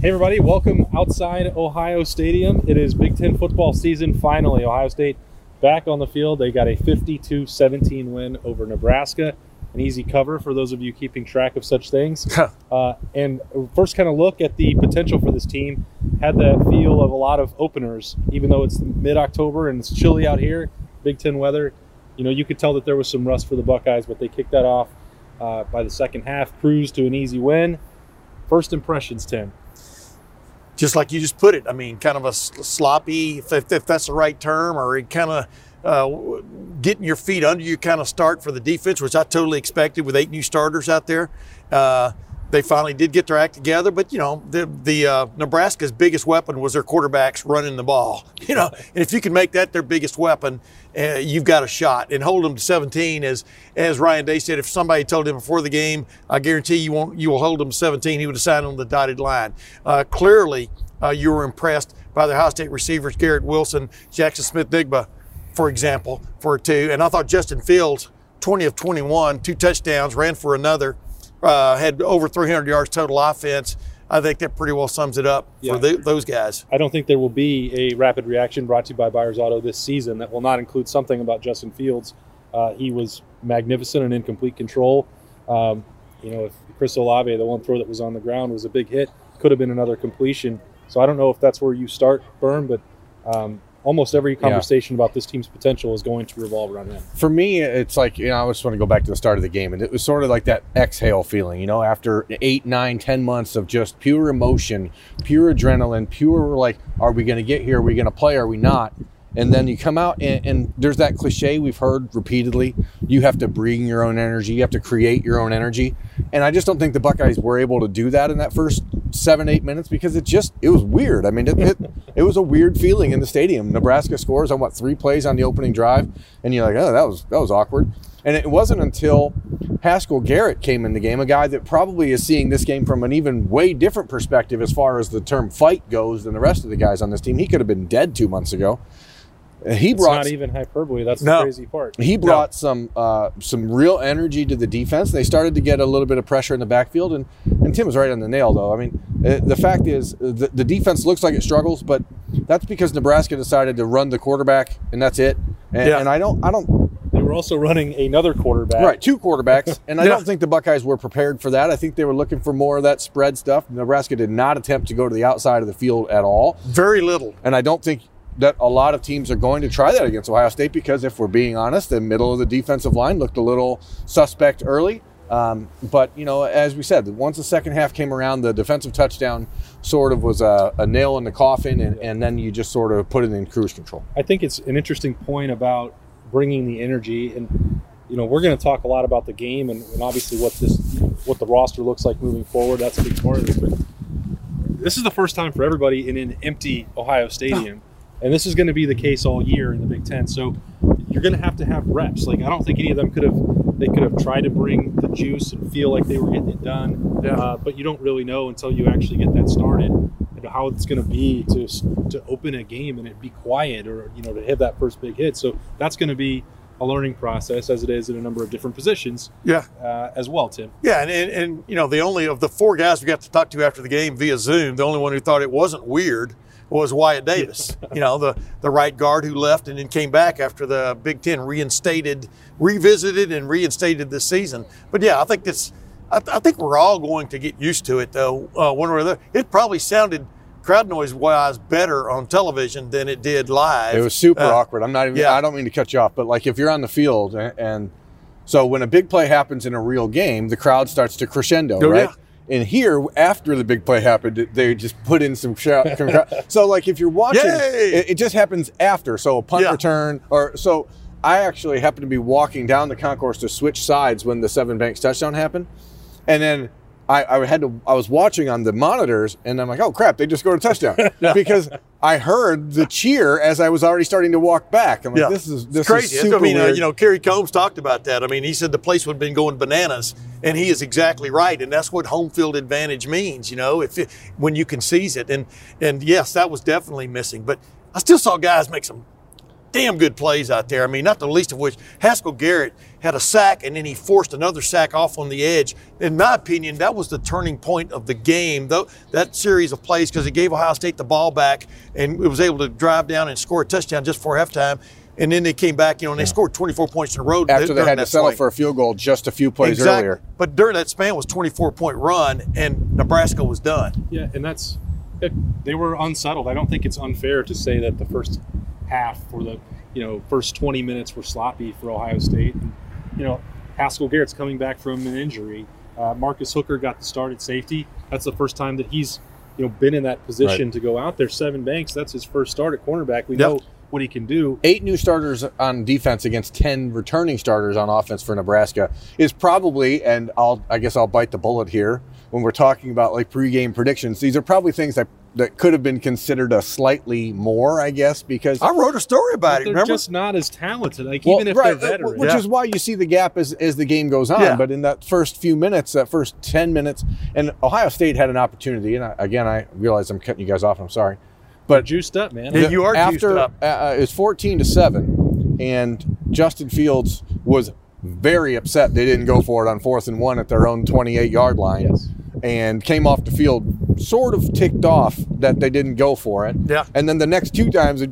Hey, everybody, welcome outside Ohio Stadium. It is Big Ten football season finally. Ohio State back on the field. They got a 52 17 win over Nebraska. An easy cover for those of you keeping track of such things. uh, and first, kind of look at the potential for this team. Had the feel of a lot of openers, even though it's mid October and it's chilly out here, Big Ten weather. You know, you could tell that there was some rust for the Buckeyes, but they kicked that off uh, by the second half, cruised to an easy win. First impressions, Tim just like you just put it. I mean, kind of a sloppy, if, if that's the right term, or kind of uh, getting your feet under you kind of start for the defense, which I totally expected with eight new starters out there. Uh, they finally did get their act together, but you know the the uh, Nebraska's biggest weapon was their quarterbacks running the ball. You know, and if you can make that their biggest weapon, uh, you've got a shot. And hold them to 17, as as Ryan Day said, if somebody told him before the game, I guarantee you won't you will hold them to 17, he would have signed on the dotted line. Uh, clearly, uh, you were impressed by the Ohio State receivers, Garrett Wilson, Jackson Smith-Njigba, for example, for two. And I thought Justin Fields, 20 of 21, two touchdowns, ran for another uh, had over 300 yards total offense. I think that pretty well sums it up yeah. for the, those guys. I don't think there will be a rapid reaction brought to you by Byers Auto this season that will not include something about Justin Fields. Uh, he was magnificent and in complete control. Um, you know, if Chris Olave, the one throw that was on the ground, was a big hit, could have been another completion. So I don't know if that's where you start, Berm, but um, almost every conversation yeah. about this team's potential is going to revolve around him. For me, it's like, you know, I just want to go back to the start of the game. And it was sort of like that exhale feeling, you know, after eight, nine, ten months of just pure emotion, pure adrenaline, pure like, are we going to get here? Are we going to play? Are we not? And then you come out and, and, there's that cliche we've heard repeatedly. You have to bring your own energy. You have to create your own energy. And I just don't think the Buckeyes were able to do that in that first seven, eight minutes because it just, it was weird. I mean, it, it, it was a weird feeling in the stadium. Nebraska scores on what, three plays on the opening drive. And you're like, oh, that was, that was awkward. And it wasn't until Haskell Garrett came in the game, a guy that probably is seeing this game from an even way different perspective as far as the term fight goes than the rest of the guys on this team. He could have been dead two months ago. He it's brought not even hyperbole. That's no, the crazy part. He brought no. some uh, some real energy to the defense. They started to get a little bit of pressure in the backfield, and, and Tim was right on the nail. Though I mean, uh, the fact is the, the defense looks like it struggles, but that's because Nebraska decided to run the quarterback, and that's it. And, yeah. and I don't I don't. They were also running another quarterback. Right, two quarterbacks, and I yeah. don't think the Buckeyes were prepared for that. I think they were looking for more of that spread stuff. Nebraska did not attempt to go to the outside of the field at all. Very little, and I don't think that a lot of teams are going to try that against Ohio State because if we're being honest, the middle of the defensive line looked a little suspect early. Um, but you know, as we said, once the second half came around, the defensive touchdown sort of was a, a nail in the coffin, and, and, then you just sort of put it in cruise control. I think it's an interesting point about bringing the energy, and you know, we're going to talk a lot about the game and, and, obviously what this, what the roster looks like moving forward. That's a big part of this. But this is the first time for everybody in an empty Ohio Stadium and this is going to be the case all year in the Big Ten. So you're going to have to have reps. Like I don't think any of them could have they could have tried to bring the juice and feel like they were getting it done. Yeah. Uh, but you don't really know until you actually get that started and how it's going to be to to open a game and it be quiet or you know to hit that first big hit. So that's going to be a learning process as it is in a number of different positions. Yeah. Uh, as well, Tim. Yeah, and, and, and you know the only of the four guys we got to talk to after the game via Zoom, the only one who thought it wasn't weird was Wyatt Davis, you know, the, the right guard who left and then came back after the Big Ten reinstated, revisited and reinstated this season. But yeah, I think it's, I, I think we're all going to get used to it though, uh, one or the other. It probably sounded crowd noise wise better on television than it did live. It was super uh, awkward. I'm not even, yeah. I don't mean to cut you off, but like if you're on the field and, and so when a big play happens in a real game, the crowd starts to crescendo, oh, right? Yeah. And here, after the big play happened, they just put in some shout. so, like, if you're watching, it, it, just happens after. So, a punt yeah. return, or so. I actually happened to be walking down the concourse to switch sides when the Sevyn Banks touchdown happened, and then I, I, had to. I was watching on the monitors, and I'm like, "Oh crap! They just scored a touchdown!" because I heard the cheer as I was already starting to walk back. I'm like, yeah. "This is this it's crazy." Is super I mean, uh, you know, Kerry Coombs talked about that. I mean, he said the place would have been going bananas, and he is exactly right. And that's what home field advantage means. You know, if it, when you can seize it, and and yes, that was definitely missing. But I still saw guys make some damn good plays out there. I mean, not the least of which Haskell Garrett had a sack and then he forced another sack off on the edge. In my opinion, that was the turning point of the game, though that series of plays because it gave Ohio State the ball back and it was able to drive down and score a touchdown just before halftime. And then they came back, you know, and they scored 24 points in a row. After they had to settle swing. for a field goal just a few plays exactly. earlier. But during that span was 24 point run, and Nebraska was done. Yeah, and that's it, they were unsettled. I don't think it's unfair to say that the first half for the you know first 20 minutes were sloppy for Ohio State. And, you know, Haskell Garrett's coming back from an injury. Uh, Marcus Hooker got the start at safety. That's the first time that he's you know been in that position Right. to go out there. Sevyn Banks, that's his first start at cornerback. We Yep. know what he can do. Eight new starters on defense against 10 returning starters on offense for Nebraska is probably, and I'll, I guess I'll bite the bullet here when we're talking about like pregame predictions. These are probably things that, that could have been considered a slightly more, I guess, because I wrote a story about it. they're Remember? just not as talented. Like Well, even if right, they're uh, veterans, which Yeah. is why you see the gap as, as the game goes on. Yeah. But in that first few minutes, that first 10 minutes, and Ohio State had an opportunity. And I, again, I realize I'm cutting you guys off. I'm sorry. but juiced up, man. Yeah, you are juiced after up. Uh, uh, it's 14 to 7 and justin fields was very upset they didn't go for it on fourth and one at their own 28 yard line Yes. and came off the field sort of ticked off that they didn't go for it Yeah. and then the next two times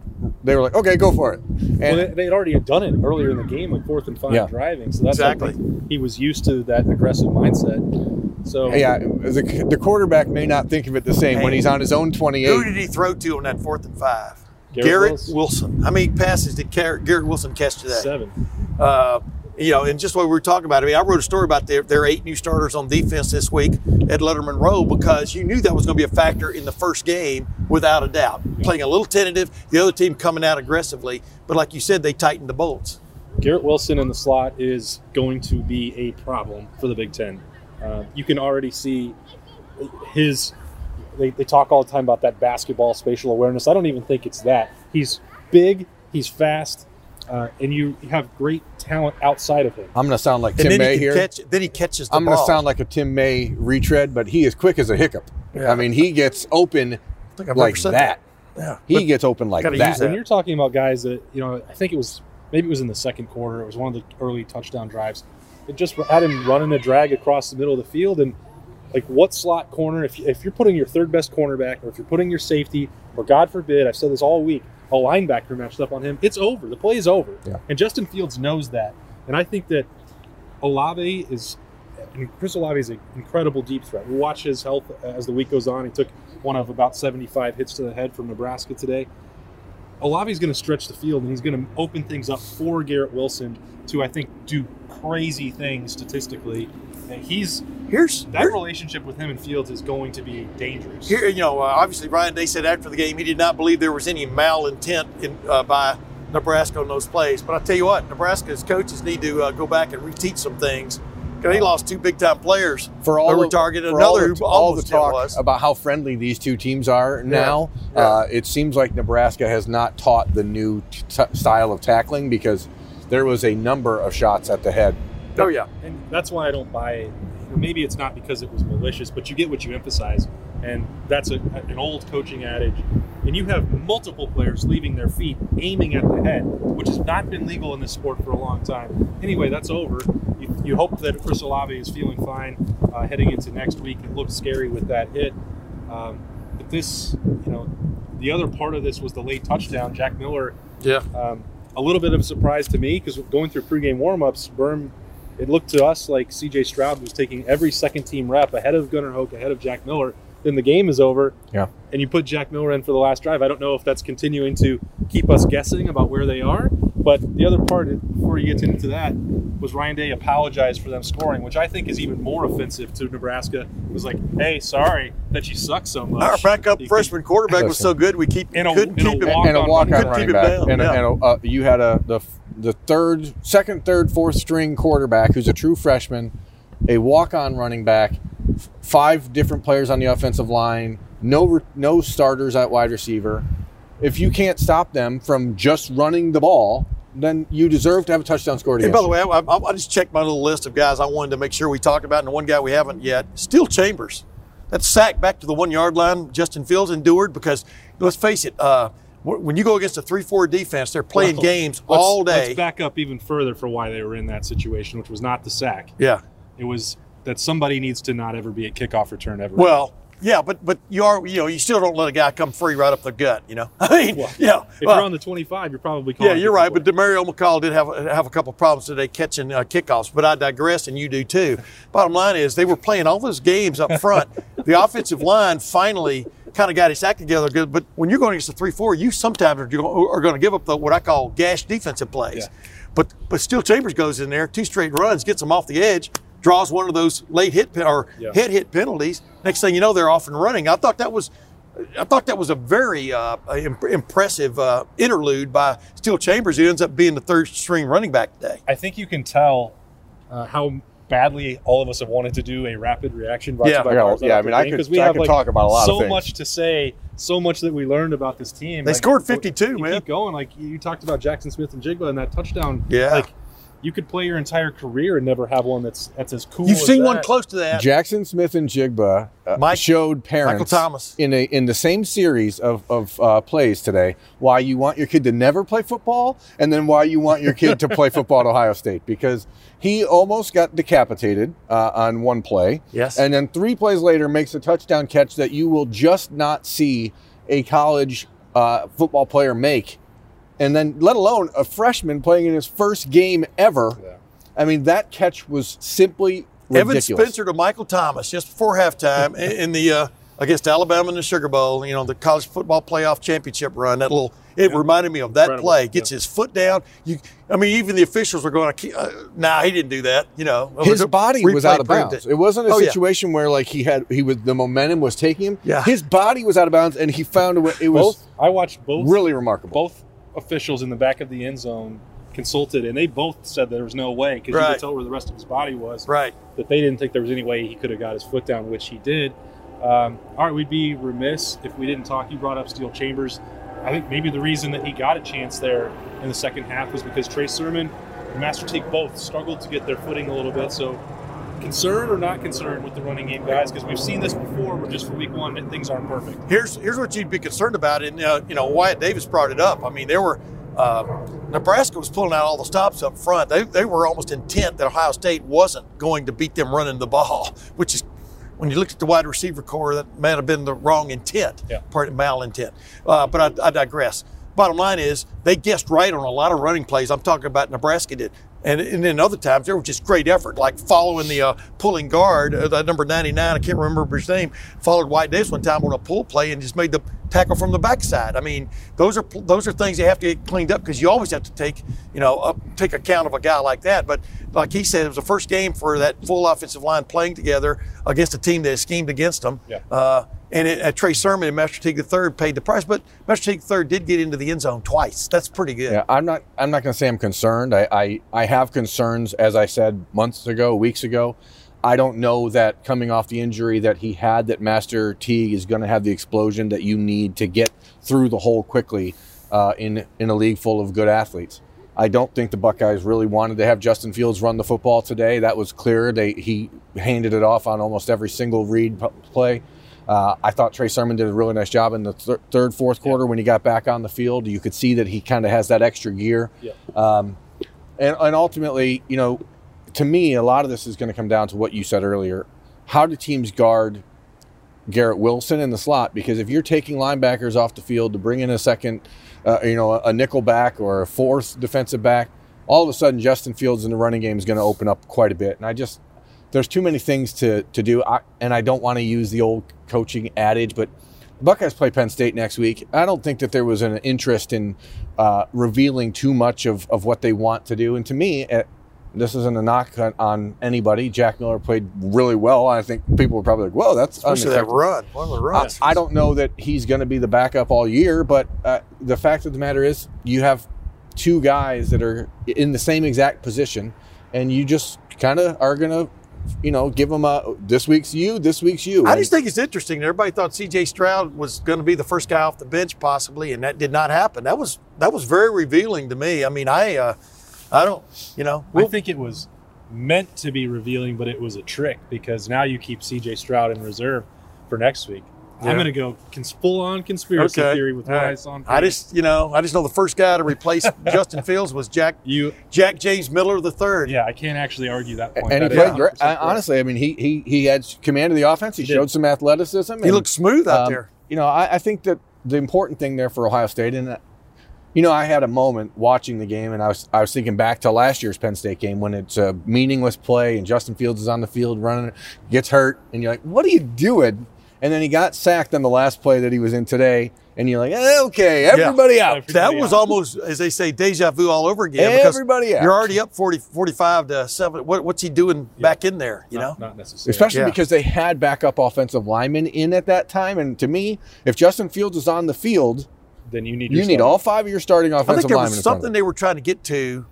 they were like okay go for it and well, they, they had already done it earlier in the game, like fourth and five Yeah. driving. So that's Exactly. like he was used to that aggressive mindset. So yeah the, the quarterback may not think of it the same when he's on his own 28. Who did he throw to on that fourth and five? Garrett Garrett, Wilson. Wilson. How many passes did Garrett Wilson catch today? seven. Uh, you know, and just what we were talking about. I mean, I wrote a story about their, their eight new starters on defense this week at Lettermen Row because you knew that was going to be a factor in the first game without a doubt. Playing a little tentative, the other team coming out aggressively. But like you said, they tightened the bolts. Garrett Wilson in the slot is going to be a problem for the Big Ten. Uh, you can already see his. They, they talk all the time about that basketball spatial awareness. I don't even think it's that. He's big, he's fast, uh, and you have great talent outside of him. i'm going to sound like And tim then may he here catch. Then he catches the I'm ball. going to sound like a Tim May retread, but he is quick as a hiccup. Yeah. I mean, he gets open I like never said that. Yeah. He But gets open like that. that. When you're talking about guys that you know, I think it was maybe it was in the second quarter. It was one of the early touchdown drives. It just had him running a drag across the middle of the field, and like what slot corner? If if you're putting your third best cornerback, or if you're putting your safety, or God forbid, I've said this all week, a linebacker matched up on him, it's over. The play is over. Yeah. And Justin Fields knows that, and I think that Olave is. And Chris Olave is an incredible deep threat. We'll watch his health as the week goes on. He took one of about 75 hits to the head from Nebraska today. Olave's going to stretch the field and he's going to open things up for Garrett Wilson to, I think, do crazy things statistically. And he's Here's that here- relationship with him and Fields is going to be dangerous. Here, you know, uh, obviously Ryan Day said after the game he did not believe there was any malintent in, uh, by Nebraska on those plays. But I tell you what, Nebraska's coaches need to uh, go back and reteach some things because he lost two big time players. for all Over of- targeted for all another the, who all the talk was. about how friendly these two teams are now, Yeah. Uh, it seems like Nebraska has not taught the new t- style of tackling because there was a number of shots at the head. Oh yeah, And that's why I don't buy it. Or Maybe it's not because it was malicious, but you get what you emphasize. And that's a, an old coaching adage. And you have multiple players leaving their feet aiming at the head, which has not been legal in this sport for a long time. Anyway, that's over. You, you hope that Chris Olave is feeling fine uh, heading into next week. It looked scary with that hit. Um, but this, you know, the other part of this was the late touchdown. Jack Miller yeah. um, a little bit of a surprise to me because going through pregame warmups, Berm, it looked to us like C.J. Stroud was taking every second team rep ahead of Gunnar Hoak, ahead of Jack Miller. Then the game is over, Yeah. and you put Jack Miller in for the last drive. I don't know if that's continuing to keep us guessing about where they are. But the other part, before you get into that, was Ryan Day apologized for them scoring, which I think is even more offensive to Nebraska. It was like, hey, sorry that you suck so much. Our backup You freshman quarterback was so good we keep In a- couldn't in a keep him. walk- and a on walk-on running running back. back, Keep him and, down, and a, uh, you had a the the third, second, third, fourth string quarterback who's a true freshman, a walk-on running back, five different players on the offensive line, no re- no starters at wide receiver. If you can't stop them from just running the ball, then you deserve to have a touchdown scored against by the way, I, I, I just checked my little list of guys I wanted to make sure we talked about, and the one guy we haven't yet, Steele Chambers. That sack back to the one yard line, Justin Fields endured because let's face it, uh, when you go against a three-four defense, they're playing Well, games all day. Let's back up even further for why they were in that situation, which was not the sack. yeah. It was that somebody needs to not ever be at kickoff return ever. Well, yeah, but but you are you know you still don't let a guy come free right up the gut. You know, I mean, Well, you know, if well, you're on the 25, you're probably calling yeah, you're right. But different Demario McCall did have have a couple problems today catching uh, kickoffs. But I digress, and you do too. Bottom line is they were playing all those games up front. the offensive line finally kind of got his act together. Good, but when you're going against a three-four, you sometimes are, are going to give up the what I call gash defensive plays. Yeah. But but still, Chambers goes in there, two straight runs, gets them off the edge, draws one of those late hit or Yeah. head hit penalties. Next thing you know, they're off and running. I thought that was. I thought that was a very uh, im- impressive uh, interlude by Steele Chambers, who ends up being the third string running back today. I think you can tell uh, how badly all of us have wanted to do a rapid reaction. brought to Yeah. you by Yeah, yeah, I mean, I Game, could- 'cause we I have, could like, talk about a lot of so things. much to say, so much that we learned about this team. They Like, scored 52, you man. Keep going, like you talked about Jackson Smith-Njigba and that touchdown. Yeah. like you could play your entire career and never have one that's that's as cool. You've as seen that. one close to that. Jackson Smith-Njigba uh, Mike- showed parents Michael Thomas. in a in the same series of, of uh, plays today why you want your kid to never play football and then why you want your kid to play football at Ohio State because he almost got decapitated uh, on one play Yes. and then three plays later makes a touchdown catch that you will just not see a college uh, football player make and then let alone a freshman playing in his first game ever Yeah. I mean that catch was simply ridiculous. Evan. Spencer to Michael Thomas just before halftime in, in the uh, against Alabama in the Sugar Bowl. You know the college football playoff championship run. That little it reminded me of that Incredible, play. Gets yeah. his foot down. You, I mean, even the officials were going, uh, "Nah, he didn't do that." You know, his body was out of bounds. it. It wasn't a Oh, yeah. situation where like he had he was the momentum was taking him. Yeah. His body was out of bounds and he found a way. It was Both I watched both really remarkable. both officials in the back of the end zone consulted, and they both said there was no way because you Right. could tell where the rest of his body was. Right. That they didn't think there was any way he could have got his foot down, which he did. Um, all right, we'd be remiss if we didn't talk. You brought up Steele Chambers. I think maybe the reason that he got a chance there in the second half was because Trey Sermon and Master Teague both struggled to get their footing a little bit. So, concerned or not concerned with the running game, guys? Because we've seen this before. Where just for week one, things aren't perfect. Here's here's what you'd be concerned about, and uh, you know Wyatt Davis brought it up. I mean, there were uh, Nebraska was pulling out all the stops up front. They they were almost intent that Ohio State wasn't going to beat them running the ball, which is when you looked at the wide receiver corps, that might have been the wrong intent, Yeah. part of malintent. Uh, but I, I digress. Bottom line is they guessed right on a lot of running plays. I'm talking about Nebraska did. And, and then other times there was just great effort, like following the uh, pulling guard, uh, number 99, I can't remember his name, followed Wyatt Davis one time on a pull play and just made the tackle from the backside. I mean, those are those are things you have to get cleaned up because you always have to take you know up, take account of a guy like that. But like he said, it was the first game for that full offensive line playing together against a team that had schemed against them. Yeah. Uh, and it, uh, Trey Sermon and Master Teague III paid the price, but Master Teague III did get into the end zone twice. That's pretty good. Yeah, I'm not. I'm not going to say I'm concerned. I, I I have concerns, as I said months ago, weeks ago. I don't know that coming off the injury that he had, that Master Teague is going to have the explosion that you need to get through the hole quickly uh, in in a league full of good athletes. I don't think the Buckeyes really wanted to have Justin Fields run the football today. That was clear. They he handed it off on almost every single read p- play. Uh, I thought Trey Sermon did a really nice job in the thir- third, fourth quarter when he got back on the field. You could see that he kind of has that extra gear. Yeah. Um, and, and ultimately, you know, to me, a lot of this is going to come down to what you said earlier. How do teams guard Garrett Wilson in the slot? Because if you're taking linebackers off the field to bring in a second, uh, you know, a nickel back or a fourth defensive back, all of a sudden Justin Fields in the running game is going to open up quite a bit. And I just, there's too many things to, to do. I, and I don't want to use the old coaching adage, but the Buckeyes play Penn State next week. I don't think that there was an interest in uh, revealing too much of, of what they want to do. And to me, uh, this isn't a knock on, on anybody. Jack Miller played really well. I think people were probably like, "Whoa, that's Especially that run. One of the I, runs. I don't know that he's going to be the backup all year, but uh, the fact of the matter is, you have two guys that are in the same exact position, and you just kind of are going to, you know, give them a this week's you, this week's you. I just think it's interesting. Everybody thought C.J. Stroud was going to be the first guy off the bench, possibly, and that did not happen. That was that was very revealing to me. I mean, I uh, I don't, you know, I think it was meant to be revealing, but it was a trick because now you keep CJ Stroud in reserve for next week. Yeah. I'm going to go cons- full on conspiracy Okay. theory with All right. my son. I just, you know, I just know the first guy to replace Justin Fields was Jack you. Jack James Miller the third. Yeah, I can't actually argue that point. and he played great. I, honestly, I mean, he he he had command of the offense. He, He did. showed some athleticism. He and, looked smooth out um, there. You know, I, I think that the important thing there for Ohio State, and uh, you know, I had a moment watching the game, and I was I was thinking back to last year's Penn State game when it's a meaningless play, and Justin Fields is on the field running, gets hurt, and you're like, what are you doing? And then he got sacked on the last play that he was in today, and you're like, eh, okay, everybody out. Everybody That was out. almost, as they say, deja vu all over again. Everybody out. You're already up 40, 45 to 7. What, what's he doing back in there, you not, know? not necessarily. Especially Yeah. because they had backup offensive linemen in at that time. And to me, if Justin Fields is on the field, then you need you your need starter. all five of your starting I offensive line. I think there linemen. was in front of something they were trying to get to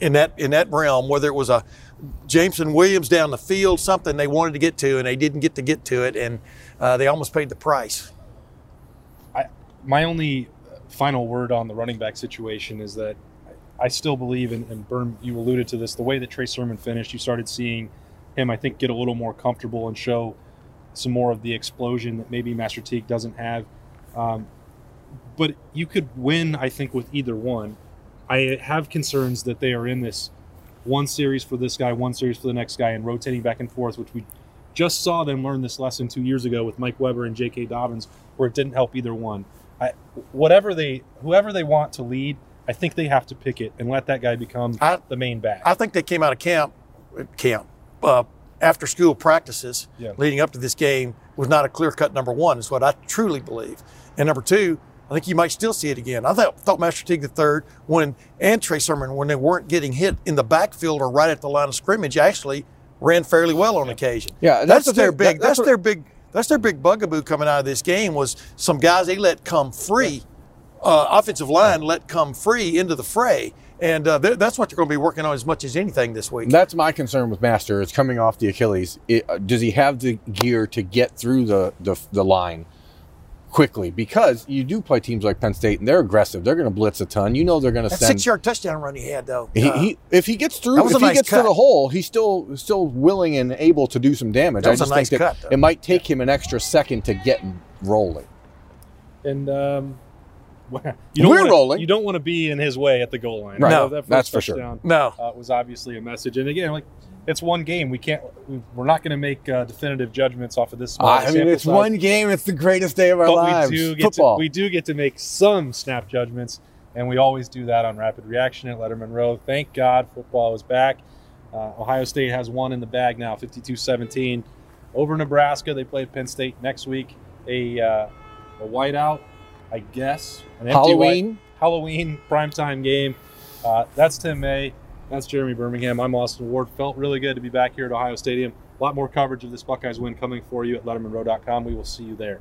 in that in that realm, whether it was a Jameson Williams down the field, something they wanted to get to, and they didn't get to get to it, and uh, they almost paid the price. I, my only final word on the running back situation is that I still believe, and, and Berm, you alluded to this, the way that Trey Sermon finished, you started seeing him, I think, get a little more comfortable and show some more of the explosion that maybe Master Teague doesn't have. Um, but you could win, I think, with either one. I have concerns that they are in this one series for this guy, one series for the next guy, and rotating back and forth, which we just saw them learn this lesson two years ago with Mike Weber and J.K. Dobbins, where it didn't help either one. I, whatever they, whoever they want to lead, I think they have to pick it and let that guy become I- the main back. I think they came out of camp, camp, uh, after school practices Yeah. leading up to this game was not a clear cut number one, is what I truly believe. And number two, I think you might still see it again. I thought, thought Master Teague the third, when and Trey Sermon, when they weren't getting hit in the backfield or right at the line of scrimmage, actually ran fairly well on occasion. Yeah, that's that's, the their thing. big. That- that's that's their big. That's their big bugaboo coming out of this game was some guys they let come free, uh, offensive line let come free into the fray, and uh, th- that's what they're going to be working on as much as anything this week. That's my concern with Master. Is coming off the Achilles. It, uh, does he have the gear to get through the, the the line quickly? Because you do play teams like Penn State, and they're aggressive. They're going to blitz a ton. You know they're going to send. six yard touchdown run he had though. He, uh, he, if he gets through, if a he gets cut. through the hole, he's still still willing and able to do some damage. That I was a nice think that cut, though. it might take him an extra second to get rolling. and um, you don't We're wanna, rolling. You don't want to be in his way at the goal line. Right. No, that first that's for sure. no. uh, was obviously a message. And again, like it's one game. We can't. We, we're not going to make uh, definitive judgments off of this. small I mean, it's size. one game. It's the greatest day of our but lives. we do get Football. to we do get to make some snap judgments, and we always do that on Rapid Reaction at Lettermen Row. Thank God football is back. Uh, Ohio State has one in the bag now, 52-17 over Nebraska. They play Penn State next week. A uh, a whiteout, I guess. An empty Halloween. white- Halloween primetime game. Uh, that's Tim May. That's Jeremy Birmingham. I'm Austin Ward. Felt really good to be back here at Ohio Stadium. A lot more coverage of this Buckeyes win coming for you at LettermenRow.com. We will see you there.